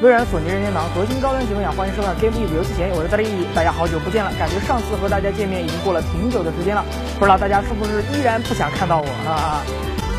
微软、索尼、任天堂核心高端级分享，欢迎收看 Game Eve 游戏前，我是大力，大家好久不见了，感觉上次和大家见面已经过了挺久的时间了，不知道大家是不是依然不想看到我啊？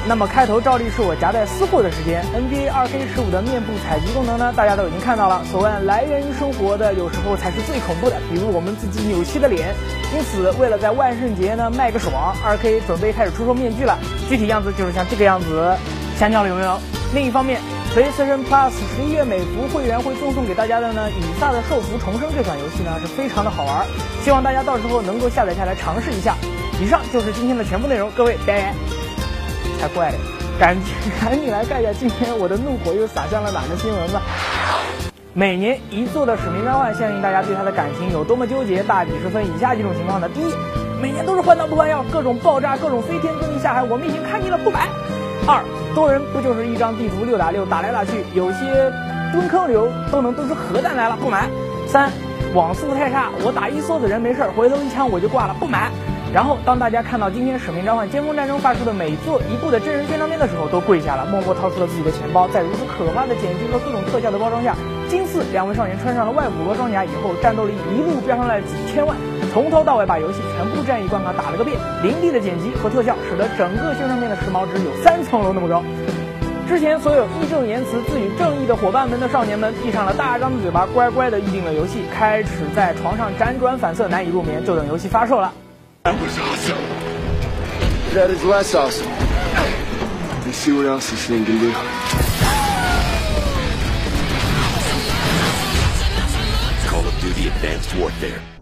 那么开头照例是我夹带私货的时间，NBA 2K15 的面部采集功能呢，大家都已经看到了。所谓来源于生活的，有时候才是最恐怖的，比如我们自己扭曲的脸。因此，为了在万圣节呢卖个爽，2K 准备开始出售面具了，具体样子就是像这个样子，想尿了有没有？另一方面，PlayStation Plus 十一月美服会员会赠送给大家的呢，《以撒的受服重生》这款游戏呢是非常的好玩，希望大家到时候能够下载下来尝试一下。以上就是今天的全部内容，各位拜。太怪了，赶紧 赶紧来看一下今天我的怒火又洒向了哪个新闻吧。每年一做的《使命召唤》，相信大家对它的感情有多么纠结，大体是分以下几种情况的：第一，每年都是换汤不换药，各种爆炸，各种飞天遁地下海，我们已经看腻了，不买；二，多人不就是一张地图六打六，打来打去，有些蹲坑流都能蹲出核弹来了，不买；三，网速太差，我打一梭子人没事儿，回头一枪我就挂了，不买。然后，当大家看到今天《使命召唤：尖峰战争》发出的每做一部的真人宣传片的时候，都跪下了，默默掏出了自己的钱包。在如此可怕的剪辑和各种特效的包装下，金四两位少年穿上了外骨骼装甲以后，战斗力一路飙上来几千万，从头到尾把游戏全部战役关卡打了个遍。凌厉的剪辑和特效，使得整个宣传片的时髦值有三层楼那么高。之前所有义正言辞、自诩正义的伙伴们的少年们，闭上了大张的嘴巴，乖乖的预定了游戏，开始在床上辗转反侧，难以入眠，就等游戏发售了。That was awesome. That is less awesome. Let's see what else this thing can do. Call of Duty Advanced Warfare.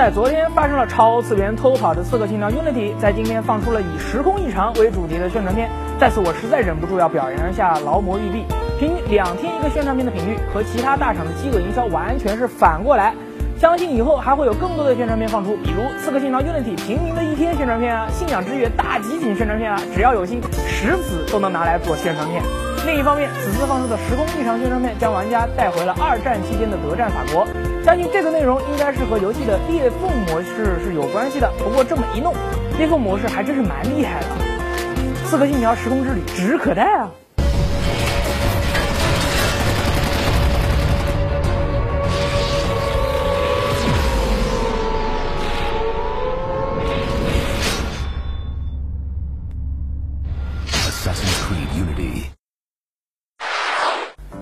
在昨天发生了超次元偷跑的刺客信条 Unity，在今天放出了以时空异常为主题的宣传片。在此，我实在忍不住要表扬一下劳模育碧，平均两天一个宣传片的频率，和其他大厂的饥饿营销完全是反过来。相信以后还会有更多的宣传片放出，比如《刺客信条：Unity》平民的一天宣传片啊，《信仰之月》大集锦宣传片啊，只要有心，十子都能拿来做宣传片。另一方面，此次放出的时空异常宣传片将玩家带回了二战期间的德战法国，相信这个内容应该是和游戏的裂缝模式是有关系的。不过这么一弄，裂缝模式还真是蛮厉害的，《刺客信条：时空之旅》指日可待啊！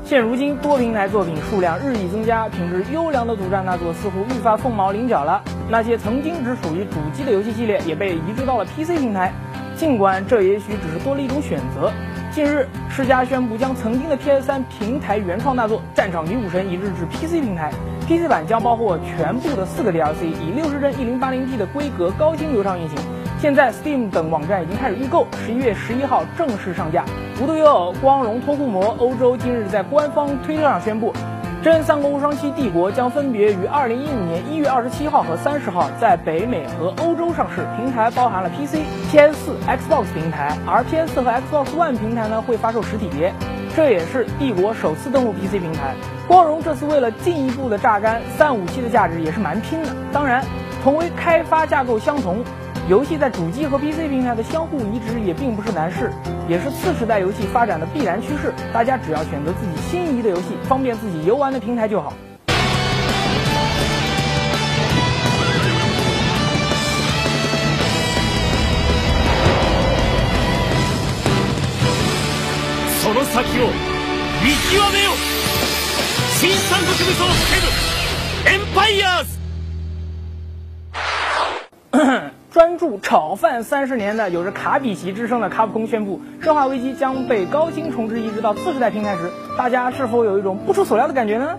现如今，多平台作品数量日益增加，品质优良的主战大作似乎愈发凤毛麟角了。那些曾经只属于主机的游戏系列，也被移植到了 PC 平台。尽管这也许只是多了一种选择。近日，世嘉宣布将曾经的 PS3 平台原创大作《战场女武神》移植至 PC 平台，PC 版将包括全部的四个 DLC，以六十帧 1080P 的规格高清流畅运行。现在，Steam 等网站已经开始预购，十一月十一号正式上架。无独有偶，光荣托库魔欧洲今日在官方推特上宣布，《真三国无双七帝国》将分别于二零一五年一月二十七号和三十号在北美和欧洲上市。平台包含了 PC、PS4、Xbox 平台，而 PS4 和 Xbox One 平台呢会发售实体碟。这也是帝国首次登陆 PC 平台。光荣这次为了进一步的榨干三五七的价值，也是蛮拼的。当然，同为开发架构相同。游戏在主机和 PC 平台的相互移植也并不是难事，也是次时代游戏发展的必然趋势。大家只要选择自己心仪的游戏，方便自己游玩的平台就好。その先を見極めよ新三国武装セブエンパイアーズ。 炒饭三十年的、有着卡比奇之称的卡普空宣布，《生化危机》将被高清重置移植到次世代平台时，大家是否有一种不出所料的感觉呢？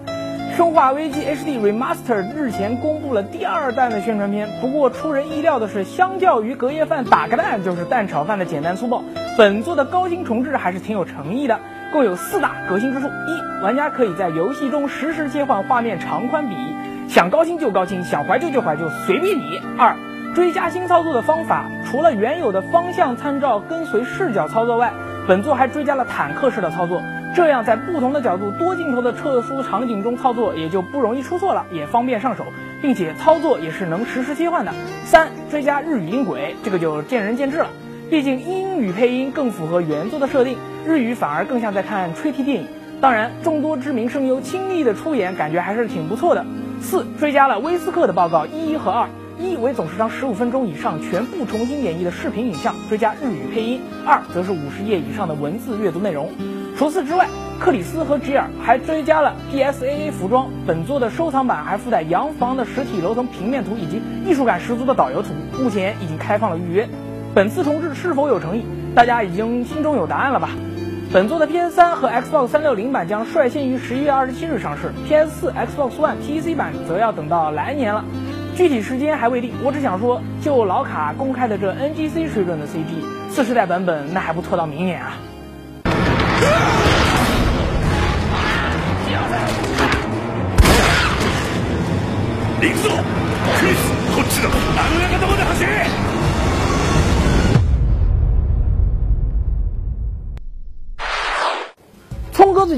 《生化危机 HD Remaster》日前公布了第二弹的宣传片，不过出人意料的是，相较于隔夜饭打个蛋就是蛋炒饭的简单粗暴，本作的高清重置还是挺有诚意的，共有四大革新之处：一、玩家可以在游戏中实时切换画面长宽比，想高清就高清，想怀旧就怀旧，随便你；二、追加新操作的方法，除了原有的方向参照跟随视角操作外，本作还追加了坦克式的操作，这样在不同的角度、多镜头的特殊场景中操作也就不容易出错了，也方便上手，并且操作也是能实时切换的。三、追加日语音轨，这个就见仁见智了。毕竟英语配音更符合原作的设定，日语反而更像在看吹替电影。当然，众多知名声优亲历的出演，感觉还是挺不错的。四追加了威斯克的报告一和二，一为总时长十五分钟以上全部重新演绎的视频影像，追加日语配音；二则是五十页以上的文字阅读内容。除此之外，克里斯和吉尔还追加了 DSAA 服装。本作的收藏版还附带洋房的实体楼层平面图以及艺术感十足的导游图，目前已经开放了预约。本次重置是否有诚意，大家已经心中有答案了吧？本作的 PS3 和 Xbox 360版将率先于十一月二十七日上市，PS4、Xbox One、PC 版则要等到来年了。具体时间还未定，我只想说，就老卡公开的这 NGC 水准的 CG，次世代版本那还不拖到明年啊？行くぞクリスこっちだあの館まで走れ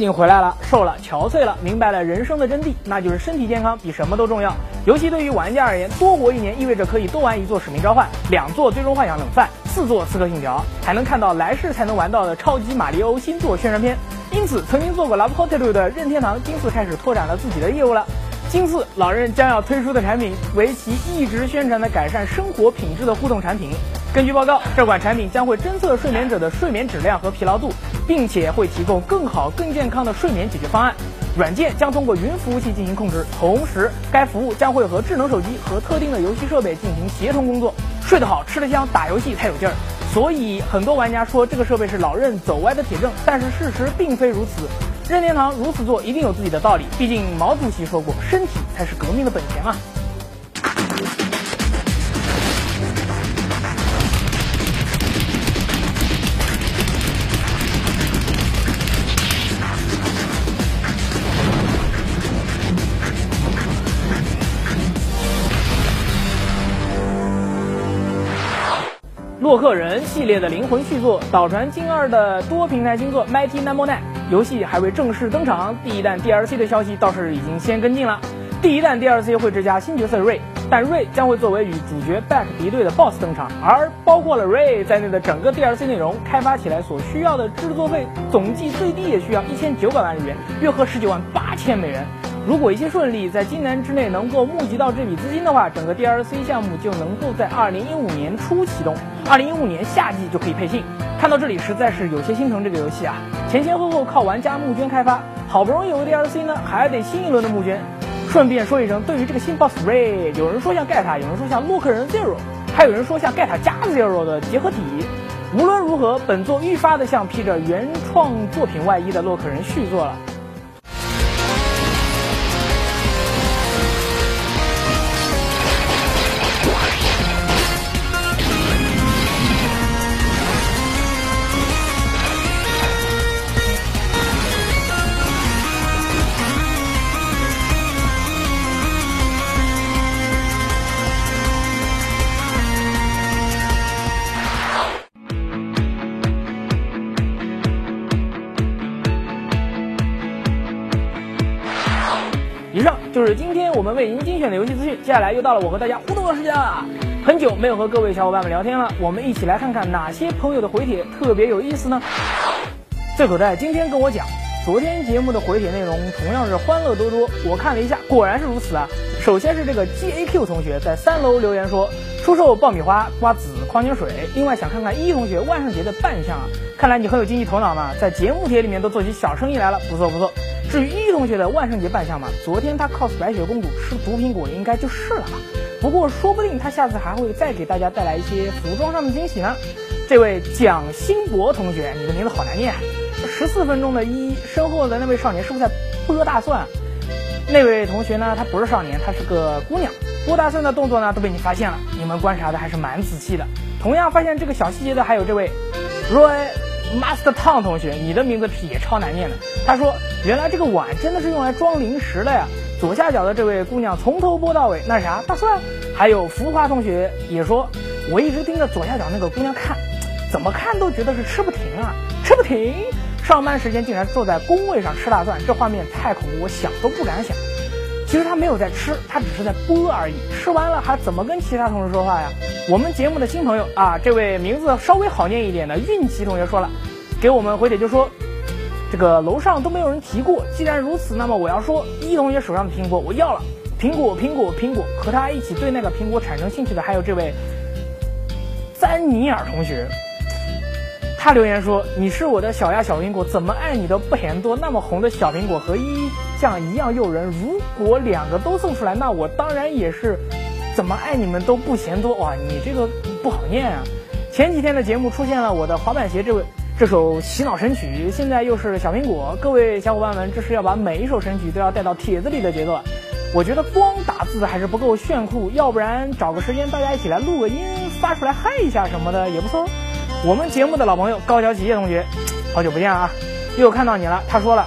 聪哥最近回来了，瘦了，憔悴了，明白了人生的真谛，那就是身体健康比什么都重要。尤其对于玩家而言，多活一年意味着可以多玩一座《使命召唤》，两座《最终幻想冷饭》，四座《刺客信条》，还能看到来世才能玩到的超级马里奥新作宣传片。因此，曾经做过 Love Hotel 的任天堂今次开始拓展了自己的业务了。今次老任将要推出的产品为其一直宣传的改善生活品质的互动产品。根据报告，这款产品将会侦测睡眠者的睡眠质量和疲劳度。并且会提供更好、更健康的睡眠解决方案。软件将通过云服务器进行控制，同时该服务将会和智能手机和特定的游戏设备进行协同工作。睡得好，吃得香，打游戏才有劲儿。所以很多玩家说这个设备是老任走歪的铁证，但是事实并非如此。任天堂如此做一定有自己的道理，毕竟毛主席说过，身体才是革命的本钱啊。洛克人系列的灵魂续作，岛传金二的多平台新作《Mighty Number Nine》游戏还未正式登场，第一弹 DLC 的消息倒是已经先跟进了。第一弹 DLC 会追加新角色瑞，但瑞将会作为与主角 Back 敌对的 BOSS 登场，而包括了瑞在内的整个 DLC 内容开发起来所需要的制作费，总计最低也需要一千九百万日元，约合十九万八千美元。如果一切顺利，在今年之内能够募集到这笔资金的话，整个 DLC 项目就能够在二零一五年初启动，二零一五年夏季就可以配信。看到这里，实在是有些心疼这个游戏啊！前前后后靠玩家募捐开发，好不容易有个 DLC 呢，还得新一轮的募捐。顺便说一声，对于这个新 BOSS Ray，有人说像盖塔，有人说像洛克人 Zero，还有人说像盖塔加 Zero 的结合体。无论如何，本作愈发的像披着原创作品外衣的洛克人续作了。我们为您精选的游戏资讯，接下来又到了我和大家互动的时间了。很久没有和各位小伙伴们聊天了，我们一起来看看哪些朋友的回帖特别有意思呢？这口袋今天跟我讲，昨天节目的回帖内容同样是欢乐多多，我看了一下，果然是如此啊。首先是这个 G A Q 同学在三楼留言说，出售爆米花、瓜子、矿泉水，另外想看看一同学万圣节的扮相啊，看来你很有经济头脑嘛，在节目帖里面都做起小生意来了，不错不错。至于一同学的万圣节扮相嘛，昨天他 cos 白雪公主吃毒苹果，应该就是了吧。不过说不定他下次还会再给大家带来一些服装上的惊喜呢。这位蒋新博同学，你的名字好难念。十四分钟的一身后的那位少年是不是在剥大蒜？那位同学呢，他不是少年，他是个姑娘。剥大蒜的动作呢都被你发现了，你们观察的还是蛮仔细的。同样发现这个小细节的还有这位 Roy Master Town 同学，你的名字也超难念的。他说。原来这个碗真的是用来装零食的呀！左下角的这位姑娘从头播到尾，那是啥大蒜？还有浮华同学也说，我一直盯着左下角那个姑娘看，怎么看都觉得是吃不停啊，吃不停！上班时间竟然坐在工位上吃大蒜，这画面太恐怖，我想都不敢想。其实他没有在吃，他只是在播而已。吃完了还怎么跟其他同事说话呀？我们节目的新朋友啊，这位名字稍微好念一点的运气同学说了，给我们回帖就说，这个楼上都没有人提过。既然如此，那么我要说，一同学手上的苹果我要了，苹果苹果苹果。和他一起对那个苹果产生兴趣的还有这位詹尼尔同学。他留言说：“你是我的小呀小苹果，怎么爱你都不嫌多。那么红的小苹果和一酱一样诱人，如果两个都送出来，那我当然也是怎么爱你们都不嫌多。哇，你这个不好念啊！前几天的节目出现了我的滑板鞋这位这首洗脑神曲，现在又是小苹果。各位小伙伴们，这是要把每一首神曲都要带到帖子里的节奏。我觉得光打字还是不够炫酷，要不然找个时间大家一起来录个音发出来嗨一下什么的也不错。”我们节目的老朋友高桥启业同学，好久不见啊！又看到你了。他说了，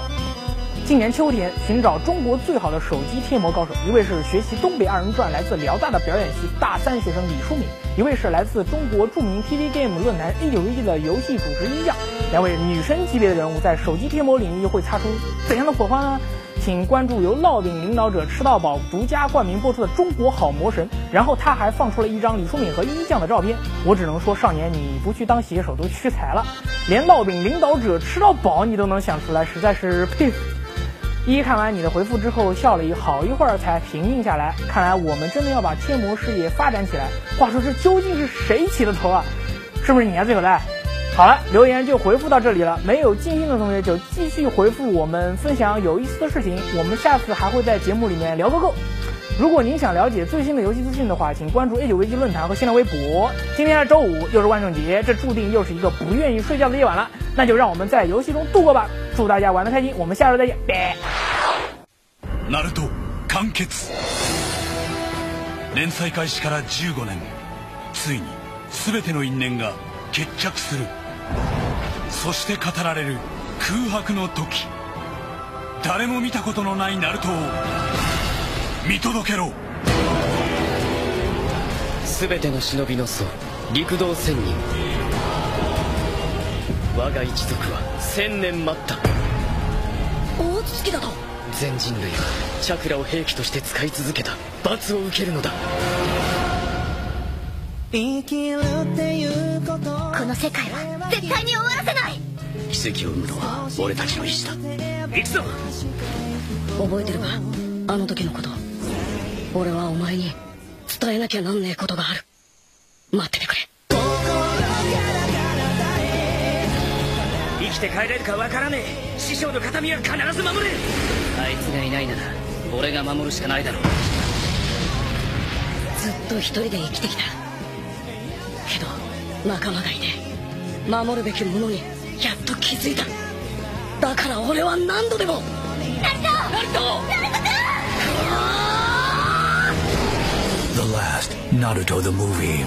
今年秋天寻找中国最好的手机贴膜高手，一位是学习东北二人转来自辽大的表演系大三学生李淑敏，一位是来自中国著名 TV Game 论坛 A 九一 G 的游戏主持一将。两位女神级别的人物在手机贴膜领域会擦出怎样的火花呢？请关注由烙饼领导者吃到饱独家冠名播出的《中国好魔神》，然后他还放出了一张李淑敏和一酱的照片。我只能说，少年你不去当写手都屈才了，连烙饼领导者吃到饱你都能想出来，实在是佩服。一看完你的回复之后，笑了一好一会儿才平静下来。看来我们真的要把贴膜事业发展起来。话说这究竟是谁起的头啊？是不是你啊，最有赖？好了，留言就回复到这里了。没有尽兴的同学就继续回复我们，分享有意思的事情。我们下次还会在节目里面聊个够。如果您想了解最新的游戏资讯的话，请关注 A 九危机论坛和新浪微博。今天是周五，又是万圣节，这注定又是一个不愿意睡觉的夜晚了。那就让我们在游戏中度过吧。祝大家玩的开心，我们下周再见。拜。ナルト完結。連載開始から15年。ついに全ての因縁が決着する。そして語られる空白の時。誰も見たことのないナルトを見届けろ。全ての忍びの祖陸道仙人我が一族は千年待った。大月だと。全人類はチャクラを兵器として使い続けた。罰を受けるのだ。この世界は絶対に終わらせない。奇跡を生むのは俺たちの意志だ。行くぞ。覚えてるか？あの時のこと。俺はお前に伝えなきゃなんねえことがある。待っててくれきて帰れるかわからねえ。師匠の形見は必ず守れあいつがいないなら俺が守るしかないだろう。ずっと一人で生きてきた。けど仲間がいて守るべきものにやっと気づいた。だから俺は何度でも。ナルト！ナルトナルト The last Naruto the movie